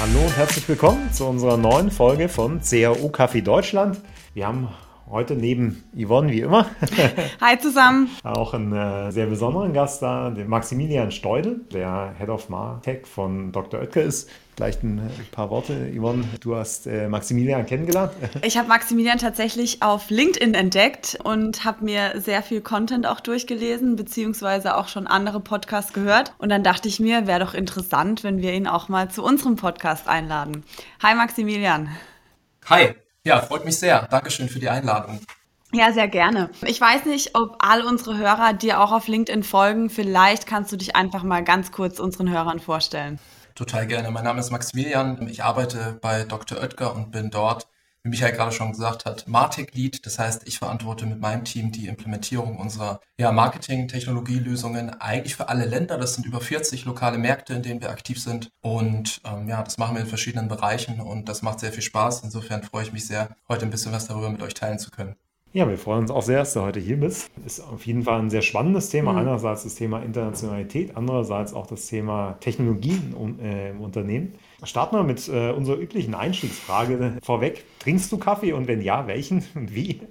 Hallo und herzlich willkommen zu unserer neuen Folge von CAO Kaffee Deutschland. Wir haben heute neben Yvonne wie immer Hi zusammen. auch einen äh, sehr besonderen Gast da, den Maximilian Steudel, der Head of Martech von Dr. Oetker ist. Vielleicht ein paar Worte, Yvonne. Du hast äh, Maximilian kennengelernt. Ich habe Maximilian tatsächlich auf LinkedIn entdeckt und habe mir sehr viel Content auch durchgelesen, beziehungsweise auch schon andere Podcasts gehört. Und dann dachte ich mir, wäre doch interessant, wenn wir ihn auch mal zu unserem Podcast einladen. Hi Maximilian. Hi, ja, freut mich sehr. Dankeschön für die Einladung. Ja, sehr gerne. Ich weiß nicht, ob all unsere Hörer dir auch auf LinkedIn folgen. Vielleicht kannst du dich einfach mal ganz kurz unseren Hörern vorstellen. Total gerne. Mein Name ist Maximilian. Ich arbeite bei Dr. Oetker und bin dort, wie Michael gerade schon gesagt hat, Martech Lead. Das heißt, ich verantworte mit meinem Team die Implementierung unserer ja, Marketing-Technologielösungen eigentlich für alle Länder. Das sind über 40 lokale Märkte, in denen wir aktiv sind. Und ähm, ja, das machen wir in verschiedenen Bereichen und das macht sehr viel Spaß. Insofern freue ich mich sehr, heute ein bisschen was darüber mit euch teilen zu können. Ja, wir freuen uns auch sehr, dass du heute hier bist. Ist auf jeden Fall ein sehr spannendes Thema. Mhm. Einerseits das Thema Internationalität, andererseits auch das Thema Technologien äh, im Unternehmen. Starten wir mit äh, unserer üblichen Einstiegsfrage vorweg. Trinkst du Kaffee und wenn ja, welchen und wie?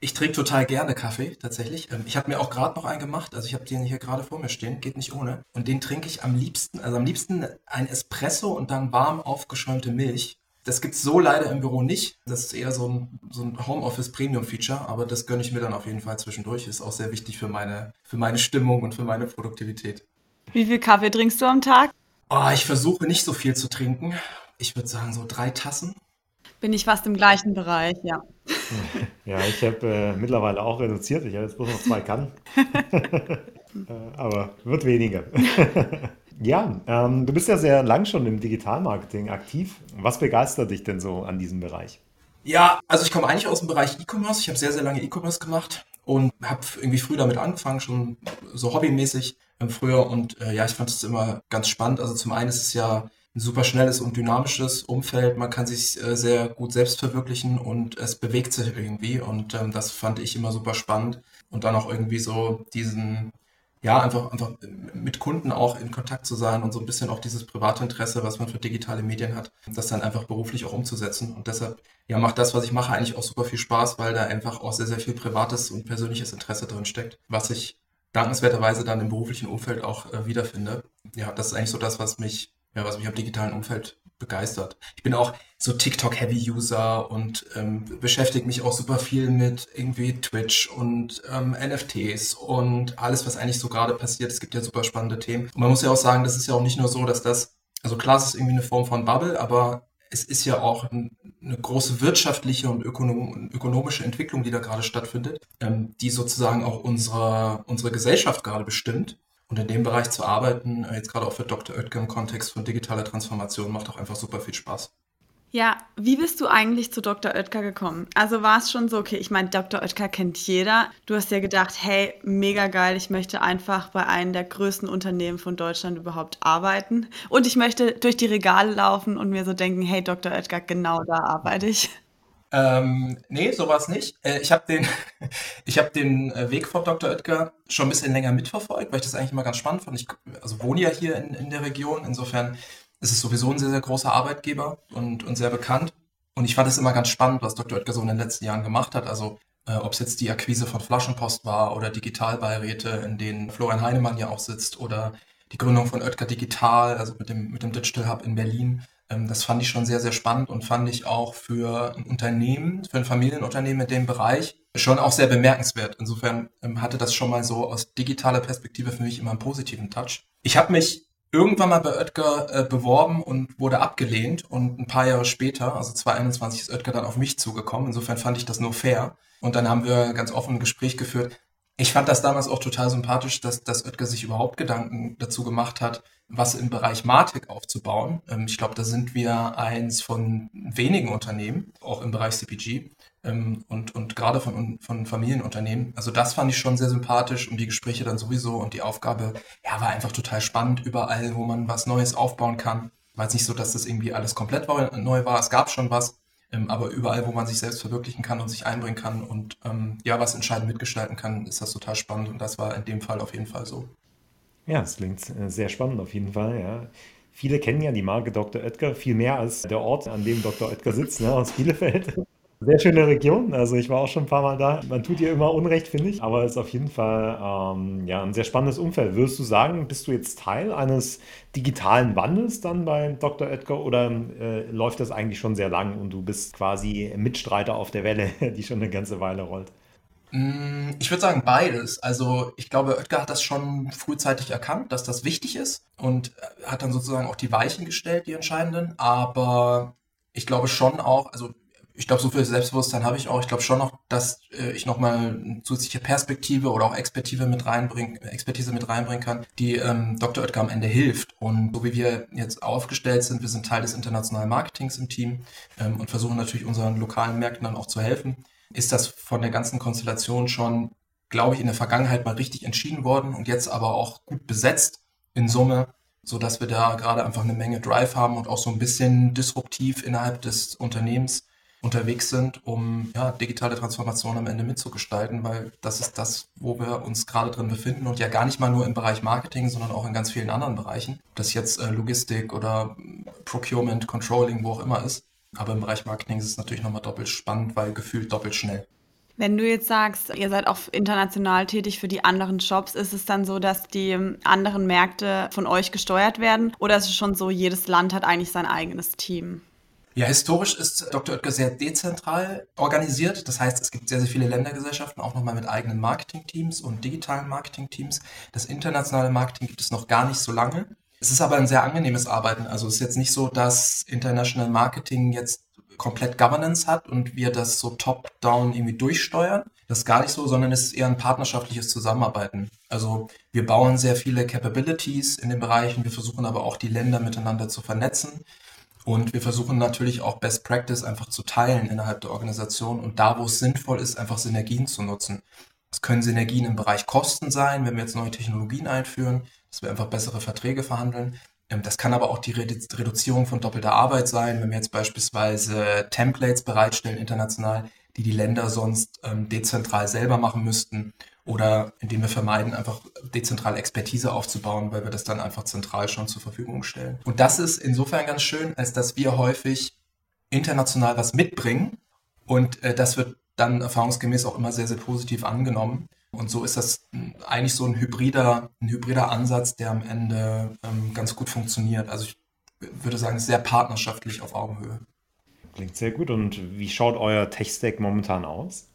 Ich trinke total gerne Kaffee, tatsächlich. Ähm, Ich habe mir auch gerade noch einen gemacht. Also ich habe den hier gerade vor mir stehen, geht nicht ohne. Und den trinke ich am liebsten, also am liebsten ein Espresso und dann warm aufgeschäumte Milch. Das gibt's so leider im Büro nicht. Das ist eher so ein, so ein Homeoffice-Premium-Feature, aber das gönne ich mir dann auf jeden Fall zwischendurch. Ist auch sehr wichtig für meine, für meine Stimmung und für meine Produktivität. Wie viel Kaffee trinkst du am Tag? Oh, ich versuche nicht so viel zu trinken. Ich würde sagen so drei Tassen. Bin ich fast im gleichen Bereich, ja. Ja, ich habe äh, mittlerweile auch reduziert. Ich habe jetzt bloß noch zwei Kannen. äh, aber wird weniger. ja, ähm, du bist ja sehr lang schon im Digitalmarketing aktiv. Was begeistert dich denn so an diesem Bereich? Ja, also ich komme eigentlich aus dem Bereich E-Commerce. Ich habe sehr, sehr lange E-Commerce gemacht und habe irgendwie früh damit angefangen, schon so hobbymäßig früher. Und äh, ja, ich fand es immer ganz spannend. Also zum einen ist es ja ein super schnelles und dynamisches Umfeld. Man kann sich äh, sehr gut selbst verwirklichen und es bewegt sich irgendwie. Und ähm, das fand ich immer super spannend. Und dann auch irgendwie so diesen, ja, einfach, einfach mit Kunden auch in Kontakt zu sein und so ein bisschen auch dieses private Interesse, was man für digitale Medien hat, das dann einfach beruflich auch umzusetzen. Und deshalb, ja, macht das, was ich mache, eigentlich auch super viel Spaß, weil da einfach auch sehr, sehr viel privates und persönliches Interesse drin steckt, was ich dankenswerterweise dann im beruflichen Umfeld auch äh, wiederfinde. Ja, das ist eigentlich so das, was mich, ja, was mich am digitalen Umfeld begeistert. Ich bin auch so TikTok-Heavy-User und ähm, beschäftige mich auch super viel mit irgendwie Twitch und ähm, NFTs und alles, was eigentlich so gerade passiert. Es gibt ja super spannende Themen. Und man muss ja auch sagen, das ist ja auch nicht nur so, dass das, also klar, es ist irgendwie eine Form von Bubble, aber es ist ja auch ein, eine große wirtschaftliche und ökonom ökonomische Entwicklung, die da gerade stattfindet, ähm, die sozusagen auch unsere, unsere Gesellschaft gerade bestimmt. Und in dem Bereich zu arbeiten, äh, jetzt gerade auch für Dr. Oetker im Kontext von digitaler Transformation, macht auch einfach super viel Spaß. Ja, wie bist du eigentlich zu Dr. Oetker gekommen? Also war es schon so, okay, ich meine, Dr. Oetker kennt jeder. Du hast ja gedacht, hey, mega geil, ich möchte einfach bei einem der größten Unternehmen von Deutschland überhaupt arbeiten. Und ich möchte durch die Regale laufen und mir so denken, hey, Dr. Oetker, genau da arbeite ich. Ähm, nee, so war es nicht. Äh, ich habe den, hab den äh, Weg von Dr. Oetker schon ein bisschen länger mitverfolgt, weil ich das eigentlich immer ganz spannend fand. Ich also wohne ja hier in, in der Region, insofern ist es sowieso ein sehr, sehr großer Arbeitgeber und, und sehr bekannt. Und ich fand es immer ganz spannend, was Dr. Oetker so in den letzten Jahren gemacht hat. Also äh, ob es jetzt die Akquise von Flaschenpost war oder Digitalbeiräte, in denen Florian Heinemann ja auch sitzt, oder die Gründung von Oetker Digital, also mit dem, mit dem Digital Hub in Berlin. Ähm, das fand ich schon sehr, sehr spannend und fand ich auch für ein Unternehmen, für ein Familienunternehmen in dem Bereich schon auch sehr bemerkenswert. Insofern ähm, hatte das schon mal so aus digitaler Perspektive für mich immer einen positiven Touch. Ich habe mich irgendwann mal bei Oetker äh, beworben und wurde abgelehnt und ein paar Jahre später, also 2021, ist Oetker dann auf mich zugekommen. Insofern fand ich das nur fair. Und dann haben wir ganz offen ein Gespräch geführt. Ich fand das damals auch total sympathisch, dass, dass Oetker sich überhaupt Gedanken dazu gemacht hat, was im Bereich Martech aufzubauen. Ähm, ich glaube, da sind wir eins von wenigen Unternehmen, auch im Bereich CPG ähm, und, und gerade von, von Familienunternehmen. Also das fand ich schon sehr sympathisch und die Gespräche dann sowieso und die Aufgabe, ja, war einfach total spannend überall, wo man was Neues aufbauen kann. War jetzt nicht so, dass das irgendwie alles komplett neu war, es gab schon was, ähm, aber überall, wo man sich selbst verwirklichen kann und sich einbringen kann und ähm, ja, was entscheidend mitgestalten kann, ist das total spannend und das war in dem Fall auf jeden Fall so. Ja, das klingt äh, sehr spannend auf jeden Fall, ja. Viele kennen ja die Marke Dr. Oetker viel mehr als der Ort, an dem Dr. Oetker sitzt, ne, aus Bielefeld. Sehr schöne Region. Also ich war auch schon ein paar Mal da. Man tut ihr immer Unrecht, finde ich. Aber es ist auf jeden Fall ähm, ja, ein sehr spannendes Umfeld. Würdest du sagen, bist du jetzt Teil eines digitalen Wandels dann bei Dr. Oetker oder äh, läuft das eigentlich schon sehr lang und du bist quasi Mitstreiter auf der Welle, die schon eine ganze Weile rollt? Mm, ich würde sagen beides. Also ich glaube, Oetker hat das schon frühzeitig erkannt, dass das wichtig ist und hat dann sozusagen auch die Weichen gestellt, die entscheidenden. Aber ich glaube schon auch, also ich glaube, so viel Selbstbewusstsein habe ich auch. Ich glaube schon noch, dass äh, ich nochmal eine zusätzliche Perspektive oder auch Expertise mit reinbringen, Expertise mit reinbringen kann, die ähm, Dr. Oetker am Ende hilft. Und so wie wir jetzt aufgestellt sind, wir sind Teil des internationalen Marketings im Team ähm, und versuchen natürlich unseren lokalen Märkten dann auch zu helfen, ist das von der ganzen Konstellation schon, glaube ich, in der Vergangenheit mal richtig entschieden worden und jetzt aber auch gut besetzt in Summe so dass wir da gerade einfach eine Menge Drive haben und auch so ein bisschen disruptiv innerhalb des Unternehmens unterwegs sind, um ja, digitale Transformation am Ende mitzugestalten, weil das ist das, wo wir uns gerade drin befinden und ja gar nicht mal nur im Bereich Marketing, sondern auch in ganz vielen anderen Bereichen. Das jetzt äh, Logistik oder Procurement, Controlling, wo auch immer ist. Aber im Bereich Marketing ist es natürlich nochmal doppelt spannend, weil gefühlt doppelt schnell. Wenn du jetzt sagst, ihr seid auch international tätig für die anderen Shops, ist es dann so, dass die anderen Märkte von euch gesteuert werden? Oder ist es schon so, jedes Land hat eigentlich sein eigenes Team? Ja, historisch ist Dr. Oetker sehr dezentral organisiert. Das heißt, es gibt sehr, sehr viele Ländergesellschaften, auch nochmal mit eigenen Marketingteams und digitalen Marketingteams. Das internationale Marketing gibt es noch gar nicht so lange. Es ist aber ein sehr angenehmes Arbeiten. Also es ist jetzt nicht so, dass International Marketing jetzt komplett Governance hat und wir das so top-down irgendwie durchsteuern. Das ist gar nicht so, sondern es ist eher ein partnerschaftliches Zusammenarbeiten. Also wir bauen sehr viele Capabilities in den Bereichen, wir versuchen aber auch die Länder miteinander zu vernetzen. Und wir versuchen natürlich auch Best Practice einfach zu teilen innerhalb der Organisation und da, wo es sinnvoll ist, einfach Synergien zu nutzen. Es können Synergien im Bereich Kosten sein, wenn wir jetzt neue Technologien einführen, dass wir einfach bessere Verträge verhandeln. Ähm, das kann aber auch die Reduzierung von doppelter Arbeit sein, wenn wir jetzt beispielsweise Templates bereitstellen international, die die Länder sonst ähm, dezentral selber machen müssten oder indem wir vermeiden, einfach dezentrale Expertise aufzubauen, weil wir das dann einfach zentral schon zur Verfügung stellen. Und das ist insofern ganz schön, als dass wir häufig international was mitbringen und äh, das wird dann erfahrungsgemäß auch immer sehr, sehr positiv angenommen. Und so ist das eigentlich so ein hybrider, ein hybrider Ansatz, der am Ende ähm, ganz gut funktioniert. Also ich würde sagen, sehr partnerschaftlich auf Augenhöhe. Klingt sehr gut. Und wie schaut euer Tech-Stack momentan aus?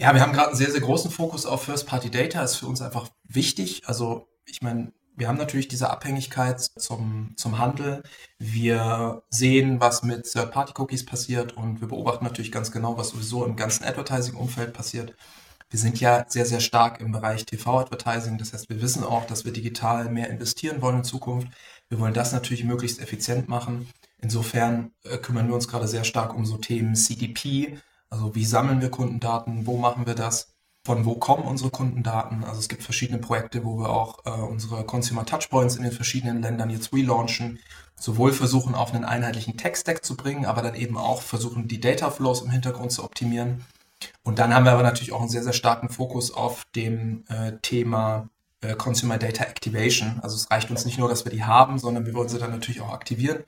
Ja, wir haben gerade einen sehr, sehr großen Fokus auf First-Party-Data. Ist für uns einfach wichtig. Also ich meine, wir haben natürlich diese Abhängigkeit zum, zum Handel. Wir sehen, was mit Third-Party-Cookies passiert und wir beobachten natürlich ganz genau, was sowieso im ganzen Advertising-Umfeld passiert. Wir sind ja sehr, sehr stark im Bereich TV-Advertising. Das heißt, wir wissen auch, dass wir digital mehr investieren wollen in Zukunft. Wir wollen das natürlich möglichst effizient machen. Insofern äh, kümmern wir uns gerade sehr stark um so Themen CDP, also wie sammeln wir Kundendaten, wo machen wir das, von wo kommen unsere Kundendaten. Also es gibt verschiedene Projekte, wo wir auch äh, unsere Consumer Touchpoints in den verschiedenen Ländern jetzt relaunchen, sowohl versuchen auf einen einheitlichen Tech-Stack zu bringen, aber dann eben auch versuchen, die Data Flows im Hintergrund zu optimieren. Und dann haben wir aber natürlich auch einen sehr, sehr starken Fokus auf dem äh, Thema äh, Consumer Data Activation. Also es reicht uns nicht nur, dass wir die haben, sondern wir wollen sie dann natürlich auch aktivieren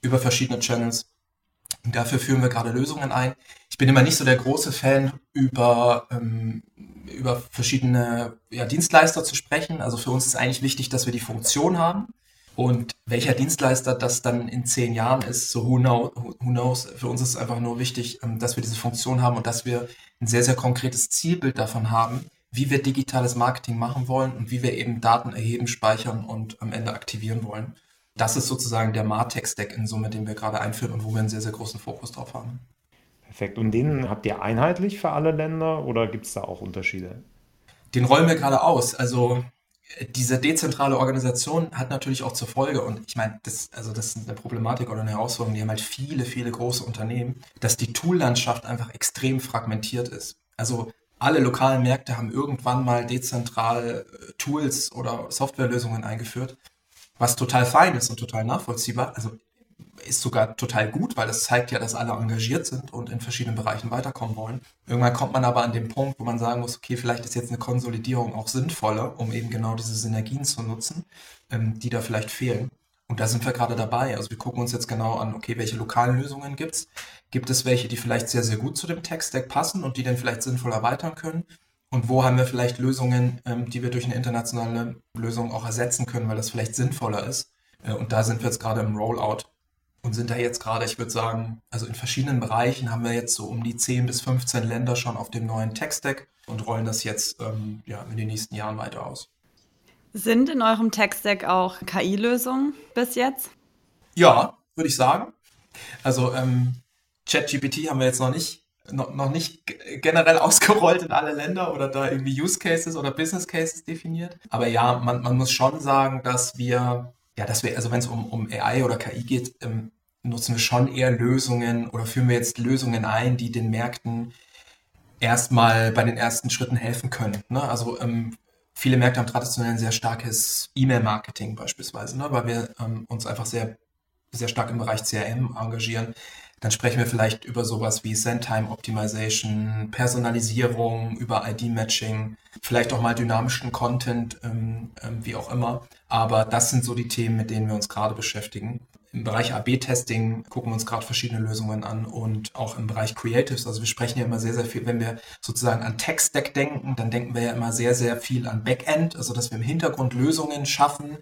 über verschiedene Channels. Und dafür führen wir gerade Lösungen ein. Ich bin immer nicht so der große Fan, über, ähm, über verschiedene ja, Dienstleister zu sprechen. Also für uns ist eigentlich wichtig, dass wir die Funktion haben. Und welcher Dienstleister das dann in zehn Jahren ist, so who, know, who knows. Für uns ist es einfach nur wichtig, ähm, dass wir diese Funktion haben und dass wir ein sehr, sehr konkretes Zielbild davon haben, wie wir digitales Marketing machen wollen und wie wir eben Daten erheben, speichern und am Ende aktivieren wollen. Das ist sozusagen der Martech-Stack in Summe, den wir gerade einführen und wo wir einen sehr, sehr großen Fokus drauf haben. Perfekt. Und den habt ihr einheitlich für alle Länder oder gibt es da auch Unterschiede? Den rollen wir gerade aus. Also diese dezentrale Organisation hat natürlich auch zur Folge, und ich meine, das, also das ist eine Problematik oder eine Herausforderung, die haben halt viele, viele große Unternehmen, dass die Toollandschaft einfach extrem fragmentiert ist. Also alle lokalen Märkte haben irgendwann mal dezentral äh, Tools oder Softwarelösungen eingeführt was total fein ist und total nachvollziehbar. Also ist sogar total gut, weil das zeigt ja, dass alle engagiert sind und in verschiedenen Bereichen weiterkommen wollen. Irgendwann kommt man aber an den Punkt, wo man sagen muss, okay, vielleicht ist jetzt eine Konsolidierung auch sinnvoller, um eben genau diese Synergien zu nutzen, ähm, die da vielleicht fehlen. Und da sind wir gerade dabei. Also wir gucken uns jetzt genau an, okay, welche lokalen Lösungen gibt's? Gibt es welche, die vielleicht sehr, sehr gut zu dem Tech-Stack passen und die dann vielleicht sinnvoll erweitern können? Und wo haben wir vielleicht Lösungen, ähm, die wir durch eine internationale Lösung auch ersetzen können, weil das vielleicht sinnvoller ist? Äh, und da sind wir jetzt gerade im Rollout und sind da jetzt gerade, ich würde sagen, also in verschiedenen Bereichen haben wir jetzt so um die 10 bis 15 Länder schon auf dem neuen Tech-Stack und rollen das jetzt ähm, ja, in den nächsten Jahren weiter aus. Sind in eurem Tech-Stack auch KI-Lösungen bis jetzt? Ja, würde ich sagen. Also ähm, ChatGPT haben wir jetzt noch nicht, noch, noch nicht generell ausgerollt in alle Länder oder da irgendwie Use Cases oder Business Cases definiert. Aber ja, man, man muss schon sagen, dass wir, ja, dass wir, also wenn es um, um AI oder KI geht, ähm, nutzen wir schon eher Lösungen oder führen wir jetzt Lösungen ein, die den Märkten erstmal bei den ersten Schritten helfen können. Ne? Also ähm, viele Märkte haben traditionell ein sehr starkes E-Mail-Marketing beispielsweise, ne? weil wir ähm, uns einfach sehr, sehr stark im Bereich CRM engagieren. Dann sprechen wir vielleicht über sowas wie Send-Time Optimization, Personalisierung, über ID-Matching, vielleicht auch mal dynamischen Content, ähm, ähm, wie auch immer. Aber das sind so die Themen, mit denen wir uns gerade beschäftigen. Im Bereich AB-Testing gucken wir uns gerade verschiedene Lösungen an und auch im Bereich Creatives. Also wir sprechen ja immer sehr, sehr viel, wenn wir sozusagen an Tech-Stack denken, dann denken wir ja immer sehr, sehr viel an Backend, also dass wir im Hintergrund Lösungen schaffen,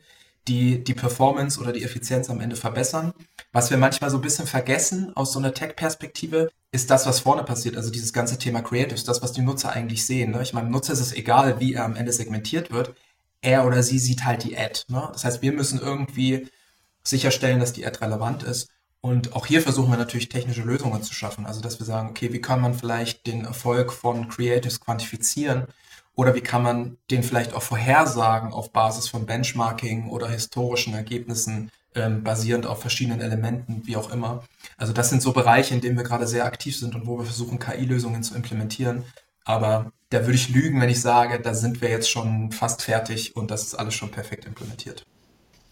die die Performance oder die Effizienz am Ende verbessern. Was wir manchmal so ein bisschen vergessen aus so einer Tech-Perspektive, ist das, was vorne passiert, also dieses ganze Thema Creatives, das, was die Nutzer eigentlich sehen. Ne? Ich meine, Nutzer ist es egal, wie er am Ende segmentiert wird. Er oder sie sieht halt die Ad. Ne? Das heißt, wir müssen irgendwie sicherstellen, dass die Ad relevant ist. Und auch hier versuchen wir natürlich technische Lösungen zu schaffen. Also, dass wir sagen, okay, wie kann man vielleicht den Erfolg von Creatives quantifizieren? Oder wie kann man den vielleicht auch vorhersagen auf Basis von Benchmarking oder historischen Ergebnissen, ähm, basierend auf verschiedenen Elementen, wie auch immer. Also das sind so Bereiche, in denen wir gerade sehr aktiv sind und wo wir versuchen, KI-Lösungen zu implementieren. Aber da würde ich lügen, wenn ich sage, da sind wir jetzt schon fast fertig und das ist alles schon perfekt implementiert.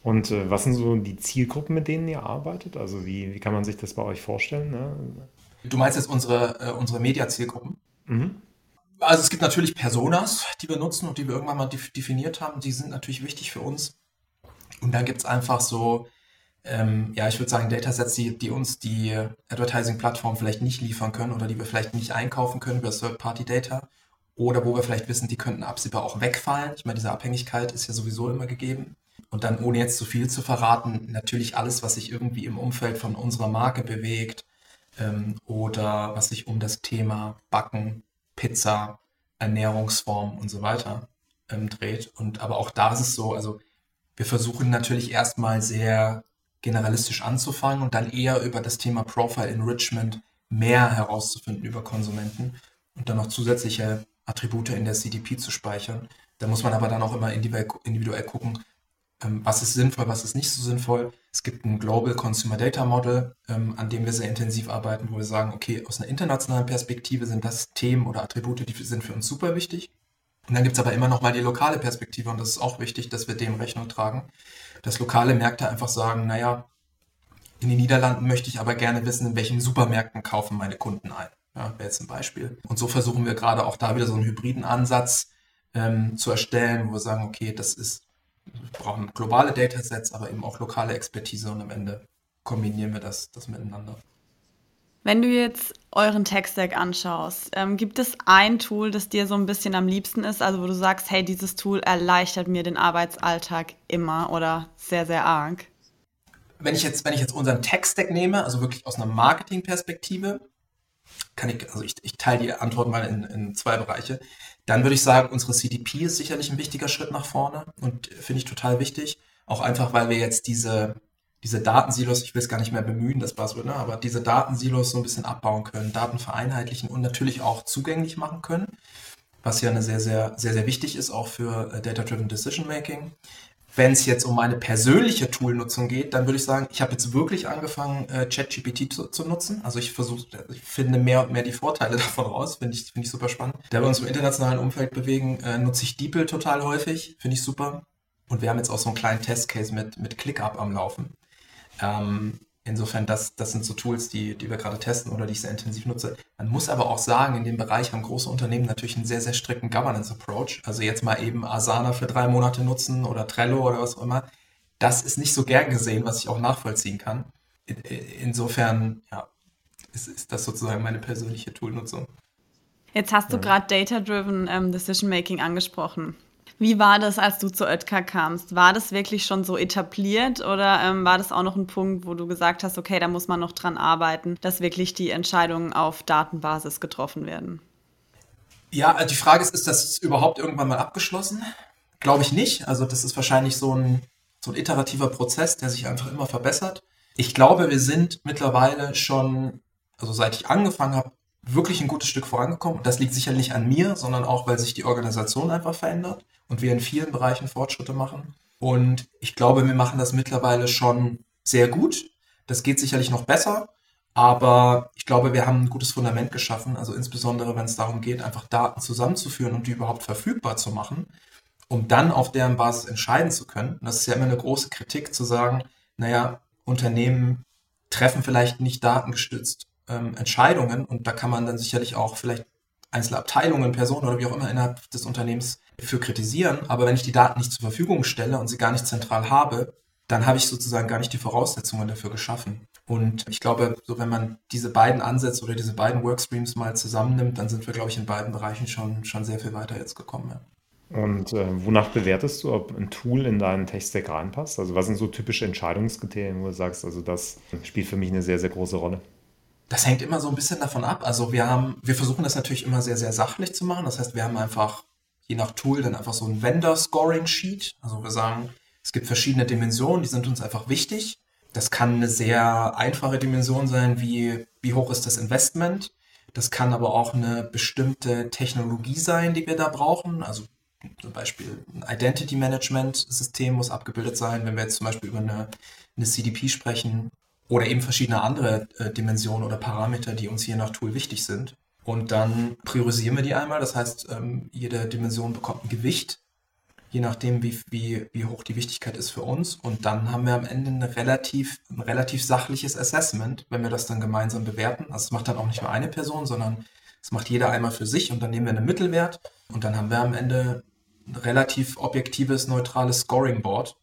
Und äh, was sind so die Zielgruppen, mit denen ihr arbeitet? Also wie, wie kann man sich das bei euch vorstellen? Ne? Du meinst jetzt unsere, äh, unsere Media-Zielgruppen? Mhm. Also es gibt natürlich Personas, die wir nutzen und die wir irgendwann mal definiert haben. Die sind natürlich wichtig für uns. Und dann gibt es einfach so, ähm, ja, ich würde sagen, Datasets, die, die uns die Advertising-Plattform vielleicht nicht liefern können oder die wir vielleicht nicht einkaufen können über Third-Party-Data oder wo wir vielleicht wissen, die könnten absehbar auch wegfallen. Ich meine, diese Abhängigkeit ist ja sowieso immer gegeben. Und dann, ohne jetzt zu viel zu verraten, natürlich alles, was sich irgendwie im Umfeld von unserer Marke bewegt ähm, oder was sich um das Thema Backen, Pizza, Ernährungsform und so weiter ähm, dreht. Und aber auch da ist es so, also wir versuchen natürlich erstmal sehr generalistisch anzufangen und dann eher über das Thema Profile Enrichment mehr herauszufinden über Konsumenten und dann noch zusätzliche Attribute in der CDP zu speichern. Da muss man aber dann auch immer individuell gucken, was ist sinnvoll, was ist nicht so sinnvoll. Es gibt ein Global Consumer Data Model, ähm, an dem wir sehr intensiv arbeiten, wo wir sagen, okay, aus einer internationalen Perspektive sind das Themen oder Attribute, die sind für uns super wichtig. Und dann gibt es aber immer noch mal die lokale Perspektive und das ist auch wichtig, dass wir dem Rechnung tragen. Dass lokale Märkte einfach sagen, naja, in den Niederlanden möchte ich aber gerne wissen, in welchen Supermärkten kaufen meine Kunden ein. Ja, wäre jetzt ein Beispiel. Und so versuchen wir gerade auch da wieder so einen hybriden Ansatz ähm, zu erstellen, wo wir sagen, okay, das ist brauchen globale Datasets, aber eben auch lokale Expertise und am Ende kombinieren wir das, das miteinander. Wenn du jetzt euren Tech-Stack anschaust, ähm, gibt es ein Tool, das dir so ein bisschen am liebsten ist, also wo du sagst, hey, dieses Tool erleichtert mir den Arbeitsalltag immer oder sehr, sehr arg? Wenn ich jetzt, wenn ich jetzt unseren Tech-Stack nehme, also wirklich aus einer Marketing-Perspektive, kann ich, also ich, ich teile die Antwort mal in, in zwei Bereiche. Dann würde ich sagen, unsere CDP ist sicherlich ein wichtiger Schritt nach vorne und finde ich total wichtig. Auch einfach, weil wir jetzt diese, diese Datensilos, ich will es gar nicht mehr bemühen, das Buzzword, ne, aber diese Datensilos so ein bisschen abbauen können, Daten vereinheitlichen und natürlich auch zugänglich machen können, was ja eine sehr, sehr, sehr, sehr wichtig ist, auch für äh, Data-Driven Decision Making. Wenn es jetzt um meine persönliche Toolnutzung geht, dann würde ich sagen, ich habe jetzt wirklich angefangen, äh, ChatGPT zu, zu, nutzen. Also ich versuche, ich finde mehr und mehr die Vorteile davon raus, finde ich, finde ich super spannend. Da wir uns im internationalen Umfeld bewegen, äh, nutze ich DeepL total häufig, finde ich super. Und wir haben jetzt auch so einen kleinen Testcase mit, mit ClickUp am Laufen. Ähm, Insofern, das, das sind so Tools, die, die wir gerade testen oder die ich sehr intensiv nutze. Man muss aber auch sagen, in dem Bereich haben große Unternehmen natürlich einen sehr, sehr strikten Governance-Approach. Also jetzt mal eben Asana für drei Monate nutzen oder Trello oder was auch immer. das ist nicht so gern gesehen, was ich auch nachvollziehen kann. Insofern, ja, ist, ist das sozusagen meine persönliche Toolnutzung. Jetzt hast du gerade Data-Driven ähm, Decision Making angesprochen. Wie war das, als du zu Oetker kamst? War das wirklich schon so etabliert oder ähm, war das auch noch ein Punkt, wo du gesagt hast, okay, da muss man noch dran arbeiten, dass wirklich die Entscheidungen auf Datenbasis getroffen werden? Ja, also die Frage ist, ist das überhaupt irgendwann mal abgeschlossen? Glaube ich nicht. Also das ist wahrscheinlich so ein, so ein iterativer Prozess, der sich einfach immer verbessert. Ich glaube, wir sind mittlerweile schon, also seit ich angefangen habe, wirklich ein gutes Stück vorangekommen. Das liegt sicher nicht an mir, sondern auch, weil sich die Organisation einfach verändert und wir in vielen Bereichen Fortschritte machen. Und ich glaube, wir machen das mittlerweile schon sehr gut. Das geht sicherlich noch besser, aber ich glaube, wir haben ein gutes Fundament geschaffen. Also insbesondere, wenn es darum geht, einfach Daten zusammenzuführen und die überhaupt verfügbar zu machen, um dann auf deren Basis entscheiden zu können. Und das ist ja immer eine große Kritik zu sagen, naja, Unternehmen treffen vielleicht nicht datengestützt ähm, Entscheidungen und da kann man dann sicherlich auch vielleicht einzelne Abteilungen, Personen oder wie auch immer innerhalb des Unternehmens für kritisieren. Aber wenn ich die Daten nicht zur Verfügung stelle und sie gar nicht zentral habe, dann habe ich sozusagen gar nicht die Voraussetzungen dafür geschaffen. Und ich glaube, so wenn man diese beiden Ansätze oder diese beiden Workstreams mal zusammennimmt, dann sind wir, glaube ich, in beiden Bereichen schon, schon sehr viel weiter jetzt gekommen. Ja. Und äh, wonach bewertest du, ob ein Tool in deinen Tech-Stack reinpasst? Also was sind so typische Entscheidungskriterien, wo du sagst, also das spielt für mich eine sehr, sehr große Rolle? Das hängt immer so ein bisschen davon ab. Also wir haben, wir versuchen das natürlich immer sehr, sehr sachlich zu machen. Das heißt, wir haben einfach je nach Tool dann einfach so ein Vendor-Scoring-Sheet. Also wir sagen, es gibt verschiedene Dimensionen, die sind uns einfach wichtig. Das kann eine sehr einfache Dimension sein, wie wie hoch ist das Investment. Das kann aber auch eine bestimmte Technologie sein, die wir da brauchen. Also zum Beispiel ein Identity Management System muss abgebildet sein, wenn wir jetzt zum Beispiel über eine, eine CDP sprechen oder eben verschiedene andere äh, Dimensionen oder Parameter, die uns je nach Tool wichtig sind. Und dann priorisieren wir die einmal. Das heißt, ähm, jede Dimension bekommt ein Gewicht, je nachdem, wie, wie, wie hoch die Wichtigkeit ist für uns. Und dann haben wir am Ende ein relativ, ein relativ sachliches Assessment, wenn wir das dann gemeinsam bewerten. Also es macht dann auch nicht nur eine Person, sondern es macht jeder einmal für sich und dann nehmen wir einen Mittelwert und dann haben wir am Ende ein relativ objektives, neutrales Scoring-Board,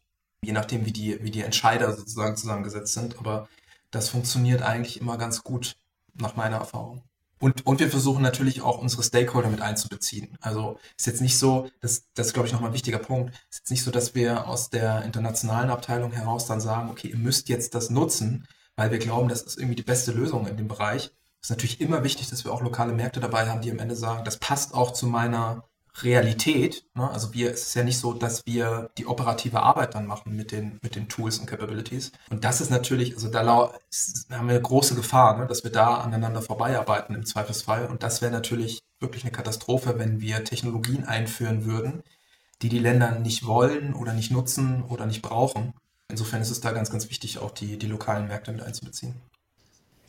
je nachdem, wie die, wie die Entscheider sozusagen zusammengesetzt sind. Aber das funktioniert eigentlich immer ganz gut, nach meiner Erfahrung. Und, und wir versuchen natürlich auch unsere Stakeholder mit einzubeziehen. Also ist jetzt nicht so, das, das ist, glaube ich, nochmal ein wichtiger Punkt, ist jetzt nicht so, dass wir aus der internationalen Abteilung heraus dann sagen, okay, ihr müsst jetzt das nutzen, weil wir glauben, das ist irgendwie die beste Lösung in dem Bereich. Es ist natürlich immer wichtig, dass wir auch lokale Märkte dabei haben, die am Ende sagen, das passt auch zu meiner Realität. Ne? Also wir, es ist ja nicht so, dass wir die operative Arbeit dann machen mit den, mit den Tools und Capabilities. Und das ist natürlich, also da haben wir große Gefahr, ne? dass wir da aneinander vorbeiarbeiten im Zweifelsfall. Und das wäre natürlich wirklich eine Katastrophe, wenn wir Technologien einführen würden, die die Länder nicht wollen oder nicht nutzen oder nicht brauchen. Insofern ist es da ganz, ganz wichtig, auch die, die lokalen Märkte mit einzubeziehen.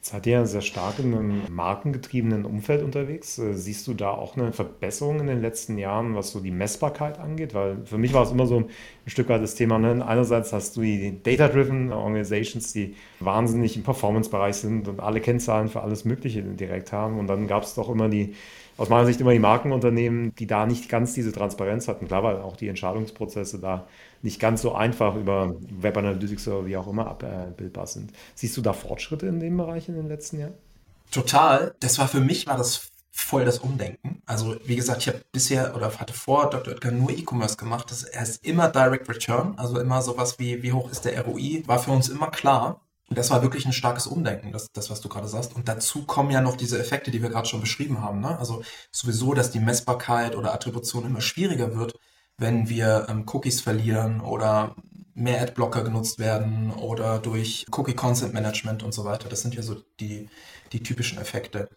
Seid ihr sehr stark in einem markengetriebenen Umfeld unterwegs? Äh, siehst du da auch eine Verbesserung in den letzten Jahren, was so die Messbarkeit angeht? Weil für mich war es immer so ein Stück weit das Thema. Ne? Einerseits hast du die Data-Driven Organizations, die wahnsinnig im Performance-Bereich sind und alle Kennzahlen für alles Mögliche direkt haben. Und dann gab es doch immer die aus meiner Sicht immer die Markenunternehmen, die da nicht ganz diese Transparenz hatten. Klar, weil auch die Entscheidungsprozesse da nicht ganz so einfach über Web Analytics oder wie auch immer abbildbar sind. Siehst du da Fortschritte in dem Bereich in den letzten Jahren? Total. Das war für mich war das voll das Umdenken. Also wie gesagt, ich habe bisher oder hatte vor Dr. Oetker nur E-Commerce gemacht. Das ist immer Direct Return, also immer sowas wie wie hoch ist der ROI, war für uns immer klar. Und das war wirklich ein starkes Umdenken, das, das was du gerade sagst. Und dazu kommen ja noch diese Effekte, die wir gerade schon beschrieben haben. Ne? Also sowieso, dass die Messbarkeit oder Attribution immer schwieriger wird, wenn wir ähm, Cookies verlieren oder mehr Adblocker genutzt werden oder durch Cookie Content Management und so weiter. Das sind ja so die, die typischen Effekte.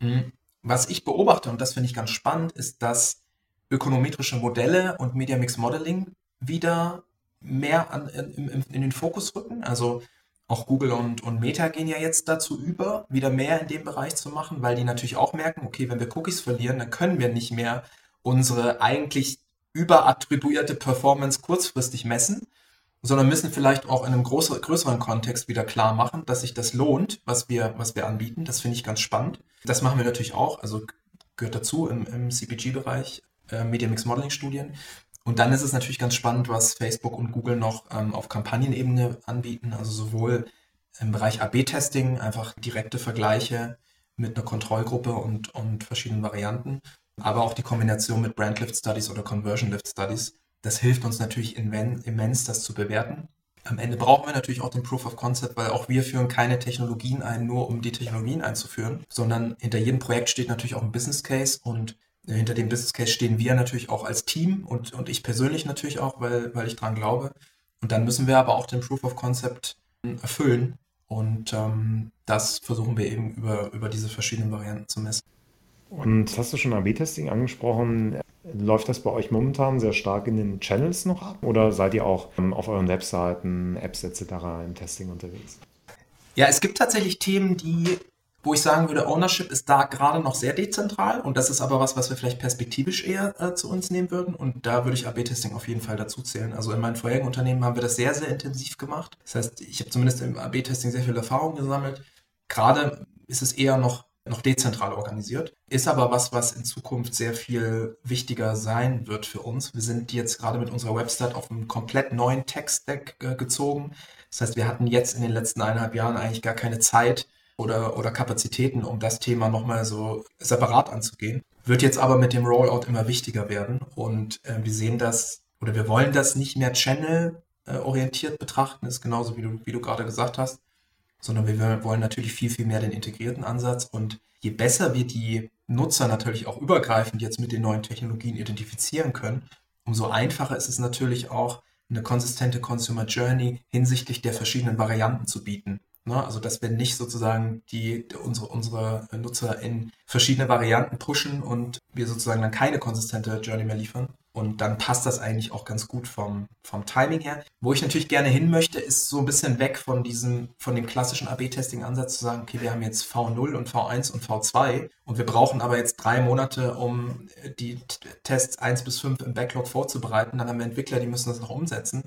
Mhm. Was ich beobachte, und das finde ich ganz spannend, ist, dass ökonometrische Modelle und Media Mix Modeling wieder mehr an, in, in, in den Fokus rücken. Also auch Google und, und Meta gehen ja jetzt dazu über, wieder mehr in dem Bereich zu machen, weil die natürlich auch merken, okay, wenn wir Cookies verlieren, dann können wir nicht mehr unsere eigentlich überattribuierte Performance kurzfristig messen, sondern müssen vielleicht auch in einem größer, größeren Kontext wieder klar machen, dass sich das lohnt, was wir, was wir anbieten. Das finde ich ganz spannend. Das machen wir natürlich auch, also gehört dazu im, im CPG-Bereich, äh, Media Mix Modeling Studien. Und dann ist es natürlich ganz spannend, was Facebook und Google noch ähm, auf Kampagnenebene anbieten, also sowohl im Bereich AB-Testing, einfach direkte Vergleiche mit einer Kontrollgruppe und, und verschiedenen Varianten, aber auch die Kombination mit Brand Lift Studies oder Conversion Lift Studies. Das hilft uns natürlich immens, das zu bewerten. Am Ende brauchen wir natürlich auch den Proof of Concept, weil auch wir führen keine Technologien ein, nur um die Technologien einzuführen, sondern hinter jedem Projekt steht natürlich auch ein Business Case und äh, hinter dem Business Case stehen wir natürlich auch als Team und, und ich persönlich natürlich auch, weil, weil ich dran glaube. Und dann müssen wir aber auch den Proof of Concept hm, erfüllen. Und ähm, das versuchen wir eben über, über diese verschiedenen Varianten zu messen. Und hast du schon AB-Testing angesprochen? Läuft das bei euch momentan sehr stark in den Channels noch ab? Oder seid ihr auch ähm, auf euren Webseiten, Apps etc. im Testing unterwegs? Ja, es gibt tatsächlich Themen, die, wo ich sagen würde, Ownership ist da gerade noch sehr dezentral und das ist aber was, was wir vielleicht perspektivisch eher äh, zu uns nehmen würden und da würde ich AB-Testing auf jeden Fall dazu zählen. Also in meinen vorherigen Unternehmen haben wir das sehr, sehr intensiv gemacht. Das heißt, ich habe zumindest im AB-Testing sehr viel Erfahrung gesammelt. Gerade ist es eher noch noch dezentral organisiert. Ist aber was, was in Zukunft sehr viel wichtiger sein wird für uns. Wir sind jetzt gerade mit unserer Website auf einen komplett neuen Tech-Stack gezogen. Das heißt, wir hatten jetzt in den letzten eineinhalb Jahren eigentlich gar keine Zeit oder, oder Kapazitäten, um das Thema nochmal so separat anzugehen. Wird jetzt aber mit dem Rollout immer wichtiger werden und äh, wir sehen das oder wir wollen das nicht mehr Channel-orientiert äh, betrachten, ist genauso wie du, wie du gerade gesagt hast, sondern wir wollen natürlich viel, viel mehr den integrierten Ansatz. Und je besser wir die Nutzer natürlich auch übergreifend jetzt mit den neuen Technologien identifizieren können, umso einfacher ist es natürlich auch, eine konsistente Consumer Journey hinsichtlich der verschiedenen Varianten zu bieten. Ne? Also, dass wir nicht sozusagen die, unsere, unsere Nutzer in verschiedene Varianten pushen und wir sozusagen dann keine konsistente Journey mehr liefern, und dann passt das eigentlich auch ganz gut vom, vom Timing her. Wo ich natürlich gerne hin möchte, ist so ein bisschen weg von diesem, von dem klassischen AB-Testing-Ansatz zu sagen, okay, wir haben jetzt V0 und V1 und V2 und wir brauchen aber jetzt drei Monate, um die Tests 1 bis 5 im Backlog vorzubereiten. Dann haben wir Entwickler, die müssen das noch umsetzen.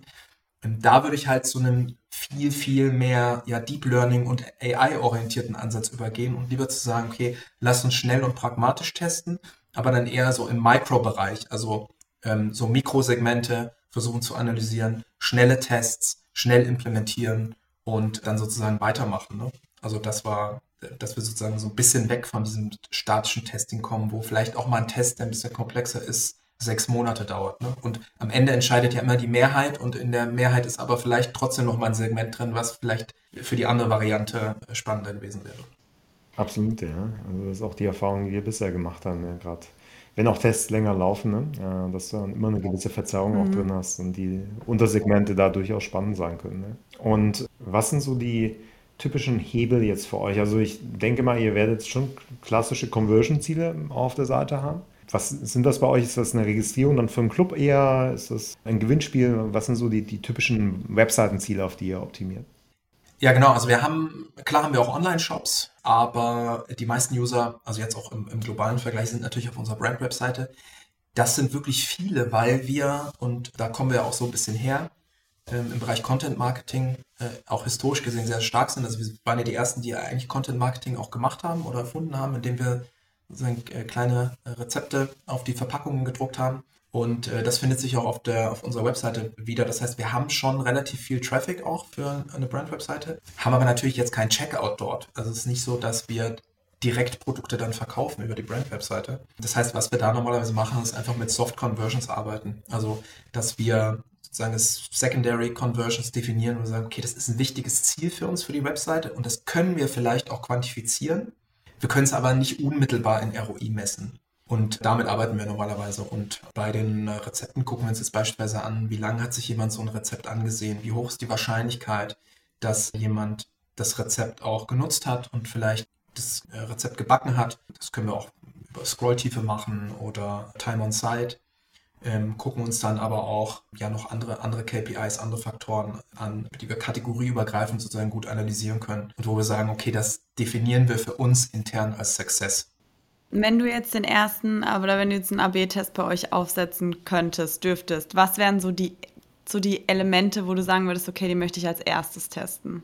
Und da würde ich halt zu einem viel, viel mehr ja, Deep Learning und AI-orientierten Ansatz übergehen und lieber zu sagen, okay, lass uns schnell und pragmatisch testen, aber dann eher so im Mikrobereich. Also ähm, so Mikrosegmente versuchen zu analysieren, schnelle Tests, schnell implementieren und dann sozusagen weitermachen. Ne? Also das war, dass wir sozusagen so ein bisschen weg von diesem statischen Testing kommen, wo vielleicht auch mal ein Test, der ein bisschen komplexer ist, sechs Monate dauert. Ne? Und am Ende entscheidet ja immer die Mehrheit und in der Mehrheit ist aber vielleicht trotzdem noch mal ein Segment drin, was vielleicht für die andere Variante spannender gewesen wäre. Absolut, ja. Also das ist auch die Erfahrung, die wir bisher gemacht haben, ja, gerade wenn auch Tests länger laufen, ne? dass du dann immer eine gewisse Verzerrung auch mhm. drin hast und die Untersegmente da durchaus spannend sein können. Ne? Und was sind so die typischen Hebel jetzt für euch? Also ich denke mal, ihr werdet schon klassische Conversion-Ziele auf der Seite haben. Was sind das bei euch? Ist das eine Registrierung dann für einen Club eher? Ist das ein Gewinnspiel? Was sind so die, die typischen Webseitenziele, auf die ihr optimiert? Ja, genau. Also wir haben, klar haben wir auch Online-Shops, aber die meisten User, also jetzt auch im, im globalen Vergleich, sind natürlich auf unserer Brand-Webseite. Das sind wirklich viele, weil wir, und da kommen wir auch so ein bisschen her, ähm, im Bereich Content Marketing äh, auch historisch gesehen sehr stark sind. Also wir waren ja die ersten, die eigentlich Content Marketing auch gemacht haben oder erfunden haben, indem wir äh, kleine äh, Rezepte auf die Verpackungen gedruckt haben. Und äh, das findet sich auch auf, der, auf unserer Webseite wieder. Das heißt, wir haben schon relativ viel Traffic auch für eine Brand-Webseite, haben aber natürlich jetzt kein Checkout dort. Also es ist nicht so, dass wir direkt Produkte dann verkaufen über die Brand-Webseite. Das heißt, was wir da normalerweise machen, ist einfach mit Soft Conversions arbeiten. Also, dass wir sozusagen das Secondary Conversions definieren und sagen, okay, das ist ein wichtiges Ziel für uns für die Webseite und das können wir vielleicht auch quantifizieren. Wir können es aber nicht unmittelbar in ROI messen. Und damit arbeiten wir normalerweise. Und bei den äh, Rezepten gucken wir uns jetzt beispielsweise an, wie lange hat sich jemand so ein Rezept angesehen, wie hoch ist die Wahrscheinlichkeit, dass jemand das Rezept auch genutzt hat und vielleicht das äh, Rezept gebacken hat. Das können wir auch über Scrolltiefe machen oder Time on Site. Ähm, gucken uns dann aber auch ja noch andere, andere KPIs, andere Faktoren an, die wir kategorieübergreifend sozusagen gut analysieren können und wo wir sagen, okay, das definieren wir für uns intern als Success. Wenn du jetzt den ersten, oder wenn du jetzt einen AB-Test bei euch aufsetzen könntest, dürftest, was wären so die, so die Elemente, wo du sagen würdest, okay, die möchte ich als erstes testen?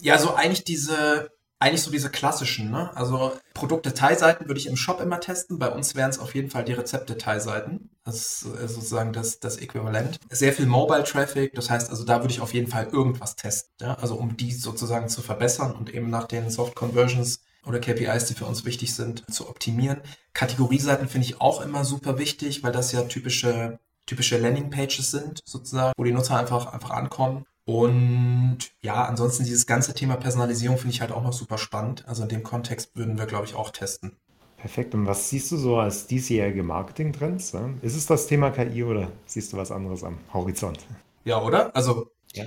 Ja, so eigentlich diese, eigentlich so diese klassischen, ne? Also Produktdetailseiten würde ich im Shop immer testen. Bei uns wären es auf jeden Fall die Rezeptdetailseiten. Das ist äh, sozusagen das, das Äquivalent. Sehr viel Mobile Traffic, das heißt also, da würde ich auf jeden Fall irgendwas testen. Ja? Also um die sozusagen zu verbessern und eben nach den Soft Conversions oder KPIs, die für uns wichtig sind, zu optimieren. Kategorieseiten finde ich auch immer super wichtig, weil das ja typische, typische Landing-Pages sind, sozusagen, wo die Nutzer einfach, einfach ankommen. Und ja, ansonsten dieses ganze Thema Personalisierung finde ich halt auch noch super spannend. Also in dem Kontext würden wir, glaube ich, auch testen. Perfekt. Und was siehst du so als diesjährige Marketing-Trends? Ist es das Thema KI oder siehst du was anderes am Horizont? Ja, oder? Also, ja.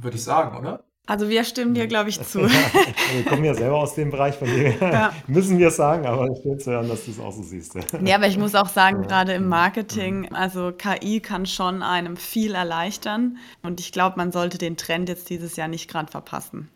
würde ich sagen, oder? Also wir stimmen dir, glaube ich, zu. Ja, wir kommen ja selber aus dem Bereich, von dem ja. müssen wir es sagen, aber ich will zu hören, dass du es auch so siehst. Ja, aber ich muss auch sagen, gerade im Marketing, also KI kann schon einem viel erleichtern und ich glaube, man sollte den Trend jetzt dieses Jahr nicht gerade verpassen.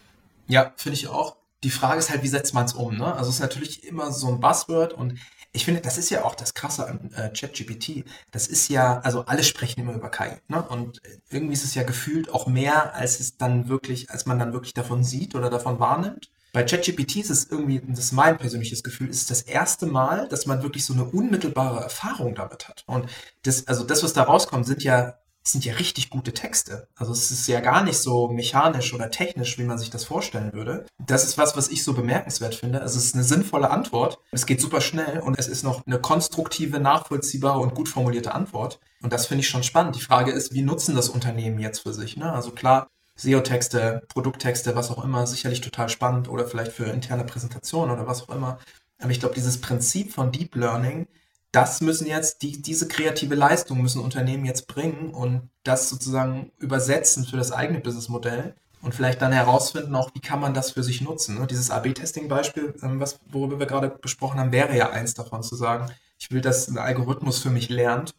Ja, finde ich auch. Die Frage ist halt, wie setzt man es um? Ne? Also es ist natürlich immer so ein Buzzword und ich finde, das ist ja auch das Krasse an äh, ChatGPT. Das ist ja, also alle sprechen immer über KI. Ne? Und irgendwie ist es ja gefühlt auch mehr, als es dann wirklich, als man dann wirklich davon sieht oder davon wahrnimmt. Bei ChatGPT ist es irgendwie, das ist mein persönliches Gefühl, ist das erste Mal, dass man wirklich so eine unmittelbare Erfahrung damit hat. Und das, also das, was da rauskommt, sind ja sind ja richtig gute Texte. Also es ist ja gar nicht so mechanisch oder technisch, wie man sich das vorstellen würde. Das ist was, was ich so bemerkenswert finde. Also es ist eine sinnvolle Antwort. Es geht super schnell und es ist noch eine konstruktive, nachvollziehbare und gut formulierte Antwort. Und das finde ich schon spannend. Die Frage ist, wie nutzen das Unternehmen jetzt für sich? Ne? Also klar, SEO-Texte, Produkttexte, was auch immer, sicherlich total spannend oder vielleicht für interne Präsentationen oder was auch immer. Aber ich glaube, dieses Prinzip von Deep Learning das müssen jetzt, die, diese kreative Leistung müssen Unternehmen jetzt bringen und das sozusagen übersetzen für das eigene Businessmodell und vielleicht dann herausfinden auch, wie kann man das für sich nutzen. Ne? Dieses AB-Testing-Beispiel, ähm, worüber wir gerade besprochen haben, wäre ja eins davon zu sagen, ich will, dass ein Algorithmus für mich lernt,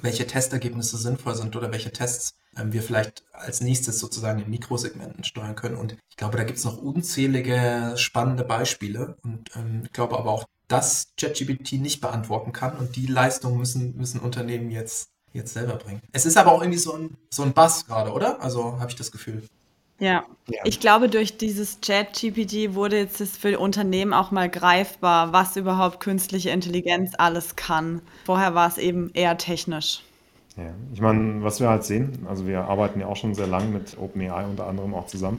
welche Testergebnisse sinnvoll sind oder welche Tests ähm, wir vielleicht als nächstes sozusagen in Mikrosegmenten steuern können. Und ich glaube, da gibt es noch unzählige spannende Beispiele. Und ähm, ich glaube aber auch, dass ChatGPT nicht beantworten kann und die Leistung müssen, müssen Unternehmen jetzt, jetzt selber bringen. Es ist aber auch irgendwie so ein, so ein Bass gerade, oder? Also habe ich das Gefühl. Ja. ja. ich glaube, durch dieses Chat-GPT wurde jetzt das für Unternehmen auch mal greifbar, was überhaupt künstliche Intelligenz alles kann. Vorher war es eben eher technisch. Ja, ich meine, was wir halt sehen, also wir arbeiten ja auch schon sehr lange mit OpenAI unter anderem auch zusammen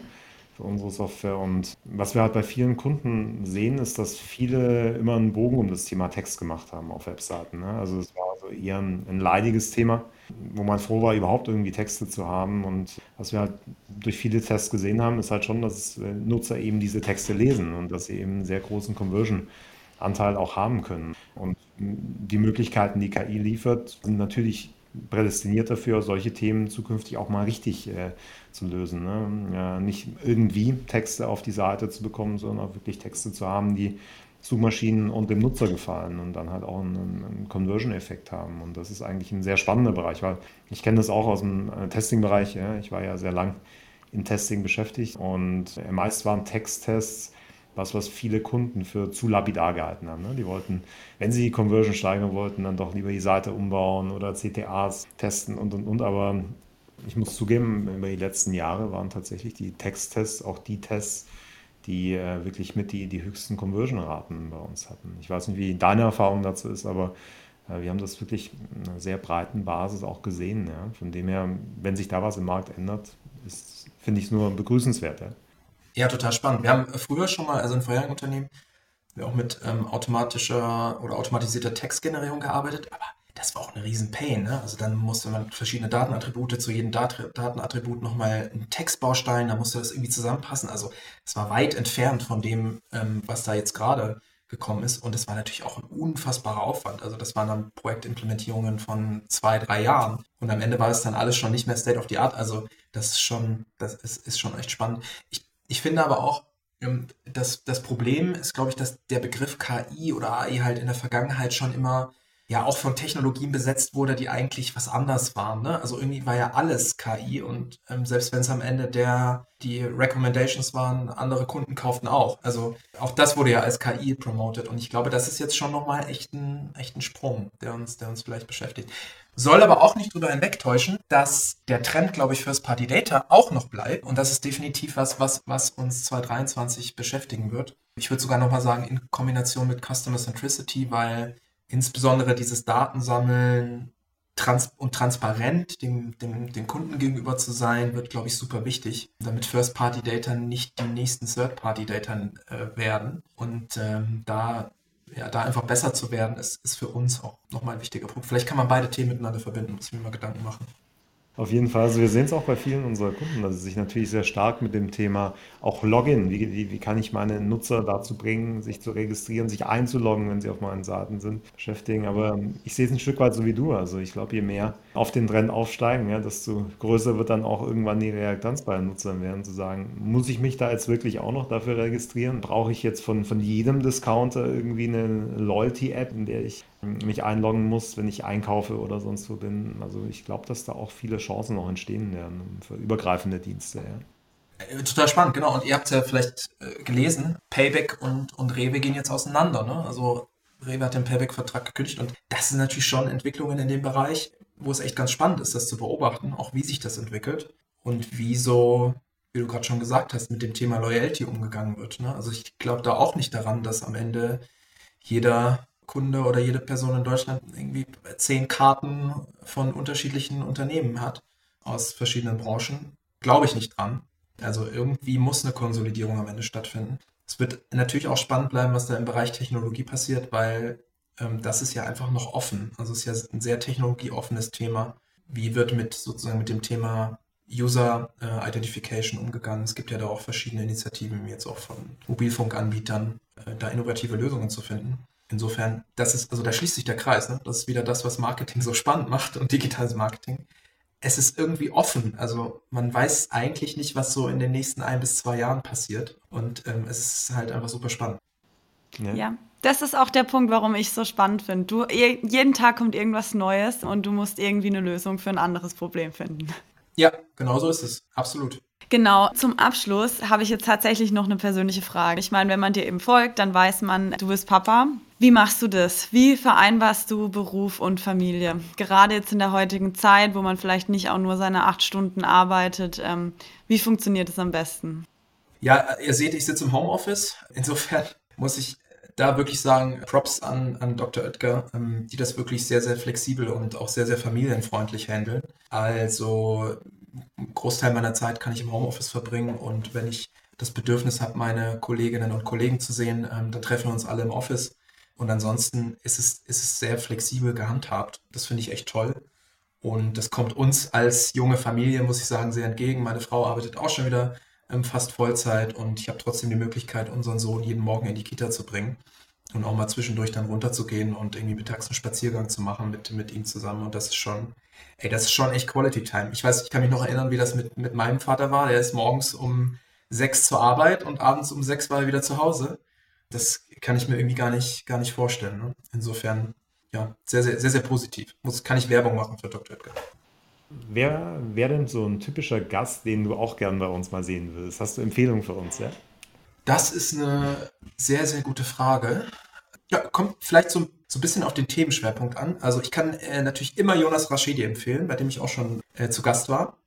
für unsere Software. Und was wir halt bei vielen Kunden sehen, ist, dass viele immer einen Bogen um das Thema Text gemacht haben auf Webseiten. Ne? Also es war also eher ein, ein leidiges Thema, wo man froh war, überhaupt irgendwie Texte zu haben. Und was wir halt durch viele Tests gesehen haben, ist halt schon, dass äh, Nutzer eben diese Texte lesen und dass sie eben einen sehr großen Conversion-Anteil auch haben können. Und die Möglichkeiten, die KI liefert, sind natürlich prädestiniert dafür, solche Themen zukünftig auch mal richtig äh, zu lösen. Ne? Ja, nicht irgendwie Texte auf die Seite zu bekommen, sondern auch wirklich Texte zu haben, die Suchmaschinen und dem Nutzer gefallen und dann halt auch einen, einen Conversion-Effekt haben. Und das ist eigentlich ein sehr spannender Bereich, weil ich kenne das auch aus dem äh, Testing-Bereich. Ja? Ich war ja sehr lang in Testing beschäftigt und äh, meist waren Texttests was, was viele Kunden für zu lapidar gehalten haben. Ne? Die wollten, wenn sie die Conversion steigern wollten, dann doch lieber die Seite umbauen oder CTAs testen und und und. Aber ich muss zugeben, über die letzten Jahre waren tatsächlich die Texttests auch die Tests, die äh, wirklich mit die, die höchsten Conversion-Raten bei uns hatten. Ich weiß nicht, wie deine Erfahrung dazu ist, aber äh, wir haben das wirklich in einer sehr breiten Basis auch gesehen. Ja? Von dem her, wenn sich da was im Markt ändert, finde ich es nur begrüßenswert. Ja? Ja, total spannend. Wir haben früher schon mal, also in vorherigen Unternehmen, wir auch mit ähm, automatischer oder automatisierter Textgenerierung gearbeitet, aber das war auch eine riesen Pain. Ne? Also dann musste man verschiedene Datenattribute zu jedem Dat Datenattribut nochmal einen Textbaustein, da musste das irgendwie zusammenpassen. Also es war weit entfernt von dem, ähm, was da jetzt gerade gekommen ist. Und es war natürlich auch ein unfassbarer Aufwand. Also das waren dann Projektimplementierungen von zwei, drei Jahren. Und am Ende war es dann alles schon nicht mehr State of the Art. Also das ist schon, das ist, ist schon echt spannend. Ich ich finde aber auch, ähm, dass das Problem ist, glaube ich, dass der Begriff KI oder AI halt in der Vergangenheit schon immer ja auch von Technologien besetzt wurde, die eigentlich was anders waren. Ne? Also irgendwie war ja alles KI und ähm, selbst wenn es am Ende der die Recommendations waren, andere Kunden kauften auch. Also auch das wurde ja als KI promoted und ich glaube, das ist jetzt schon nochmal echt ein, echt ein Sprung, der uns, der uns vielleicht beschäftigt. Soll aber auch nicht drüber hinwegtäuschen, dass der Trend, glaube ich, First Party Data auch noch bleibt. Und das ist definitiv was, was, was uns 2023 beschäftigen wird. Ich würde sogar nochmal sagen, in Kombination mit Customer Centricity, weil insbesondere dieses Datensammeln trans und transparent dem, dem, dem Kunden gegenüber zu sein, wird, glaube ich, super wichtig, damit First-Party-Data nicht die nächsten Third-Party-Data äh, werden. Und ähm, da, ja, da einfach besser zu werden, ist, ist für uns auch nochmal ein wichtiger Punkt. Vielleicht kann man beide Themen miteinander verbinden, muss ich mir mal Gedanken machen. Auf jeden Fall. Also wir sehen es auch bei vielen unserer Kunden, dass sie sich natürlich sehr stark mit dem Thema auch Login, wie, wie, wie kann ich meine Nutzer dazu bringen, sich zu registrieren, sich einzuloggen, wenn sie auf meinen Seiten sind, beschäftigen. Aber ähm, ich sehe es ein Stück weit so wie du. Also ich glaube, je mehr auf den Trend aufsteigen, ja, desto größer wird dann auch irgendwann die Reaktanz bei den Nutzern werden, zu sagen, muss ich mich da jetzt wirklich auch noch dafür registrieren? Brauche ich jetzt von, von jedem Discounter irgendwie eine Loyalty-App, in der ich mich einloggen muss, wenn ich einkaufe oder sonst wo bin. Also ich glaube, dass da auch viele Chancen noch entstehen werden für übergreifende Dienste. Ja. Äh, total spannend, genau. Und ihr habt ja vielleicht äh, gelesen, Payback und, und Rewe gehen jetzt auseinander. Ne? Also Rewe hat den Payback-Vertrag gekündigt und das sind natürlich schon Entwicklungen in dem Bereich, wo es echt ganz spannend ist, das zu beobachten, auch wie sich das entwickelt und wie so, wie du gerade schon gesagt hast, mit dem Thema Loyalty umgegangen wird. Ne? Also ich glaube da auch nicht daran, dass am Ende jeder Kunde oder jede Person in Deutschland irgendwie zehn Karten von unterschiedlichen Unternehmen hat aus verschiedenen Branchen. Glaube ich nicht dran. Also irgendwie muss eine Konsolidierung am Ende stattfinden. Es wird natürlich auch spannend bleiben, was da im Bereich Technologie passiert, weil ähm, das ist ja einfach noch offen. Also es ist ja ein sehr technologieoffenes Thema. Wie wird mit sozusagen mit dem Thema User äh, Identification umgegangen? Es gibt ja da auch verschiedene Initiativen, jetzt auch von Mobilfunkanbietern, äh, da innovative Lösungen zu finden. Insofern, das ist, also da schließt sich der Kreis. Ne? Das ist wieder das, was Marketing so spannend macht und digitales Marketing. Es ist irgendwie offen. Also man weiß eigentlich nicht, was so in den nächsten ein bis zwei Jahren passiert. Und ähm, es ist halt einfach super spannend. Ja. ja. Das ist auch der Punkt, warum ich es so spannend finde. Du, jeden Tag kommt irgendwas Neues und du musst irgendwie eine Lösung für ein anderes Problem finden. Ja, genau so ist es. Absolut. Genau, zum Abschluss habe ich jetzt tatsächlich noch eine persönliche Frage. Ich meine, wenn man dir eben folgt, dann weiß man, du bist Papa. Wie machst du das? Wie vereinbarst du Beruf und Familie? Gerade jetzt in der heutigen Zeit, wo man vielleicht nicht auch nur seine acht Stunden arbeitet, ähm, wie funktioniert es am besten? Ja, ihr seht, ich sitze im Homeoffice. Insofern muss ich da wirklich sagen, Props an, an Dr. Oetker, ähm, die das wirklich sehr, sehr flexibel und auch sehr, sehr familienfreundlich handeln. Also einen Großteil meiner Zeit kann ich im Homeoffice verbringen und wenn ich das Bedürfnis habe, meine Kolleginnen und Kollegen zu sehen, ähm, dann treffen wir uns alle im Office. Und ansonsten ist es, ist es sehr flexibel gehandhabt. Das finde ich echt toll. Und das kommt uns als junge Familie, muss ich sagen, sehr entgegen. Meine Frau arbeitet auch schon wieder ähm, fast Vollzeit und ich habe trotzdem die Möglichkeit, unseren Sohn jeden Morgen in die Kita zu bringen und auch mal zwischendurch dann runterzugehen und irgendwie mittags einen Spaziergang zu machen mit, mit ihm zusammen. Und das ist schon, ey, das ist schon echt Quality Time. Ich weiß, ich kann mich noch erinnern, wie das mit, mit meinem Vater war. Der ist morgens um sechs zur Arbeit und abends um sechs war er wieder zu Hause. Das kann ich mir irgendwie gar nicht, gar nicht vorstellen. Ne? Insofern, ja, sehr, sehr, sehr, sehr positiv. Muss, kann ich Werbung machen für Dr. Edgar. Wer wäre denn so ein typischer Gast, den du auch gerne bei uns mal sehen würdest? Hast du Empfehlungen für uns, ja? Das ist eine sehr, sehr gute Frage. Ja, kommt vielleicht so, so ein bisschen auf den Themenschwerpunkt an. Also ich kann äh, natürlich immer Jonas Raschedi empfehlen, bei dem ich auch schon äh, zu Gast war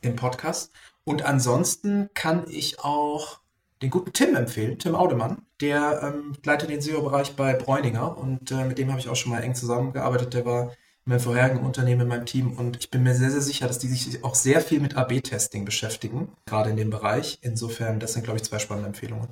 im Podcast. Und ansonsten kann ich auch den guten Tim empfehlen, Tim Audemann. Der ähm, leitet den SEO-Bereich bei Bräuninger und äh, mit dem habe ich auch schon mal eng zusammengearbeitet. Der war in meinem vorherigen Unternehmen, in meinem Team und ich bin mir sehr, sehr sicher, dass die sich auch sehr viel mit AB-Testing beschäftigen, gerade in dem Bereich. Insofern, das sind, glaube ich, zwei spannende Empfehlungen.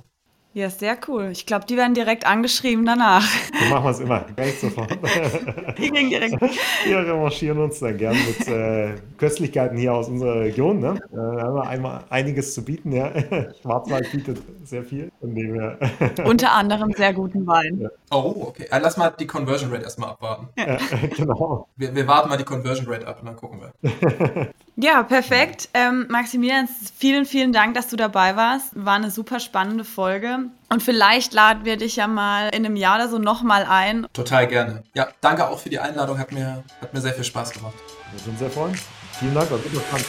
Ja, sehr cool. Ich glaube, die werden direkt angeschrieben danach. So machen wir es immer, gleich sofort. Die gehen direkt. Wir revanchieren uns dann gern mit äh, Köstlichkeiten hier aus unserer Region. Ne? Äh, da haben wir einmal einiges zu bieten. Ja. Schwarzwald bietet sehr viel. Unter anderem sehr guten Wein. Ja. Oh, okay. Also lass mal die Conversion Rate erstmal abwarten. Ja, genau. Wir, wir, warten mal die Conversion Rate ab und dann gucken wir. Ja, perfekt. Ähm, Maximilian, vielen, vielen Dank, dass du dabei warst. War eine super spannende Folge. Und vielleicht laden wir dich ja mal in einem Jahr oder so nochmal ein. Total gerne. Ja, danke auch für die Einladung. Hat mir, hat mir sehr viel Spaß gemacht. Wir sind sehr freuen. Vielen Dank, war super spannend.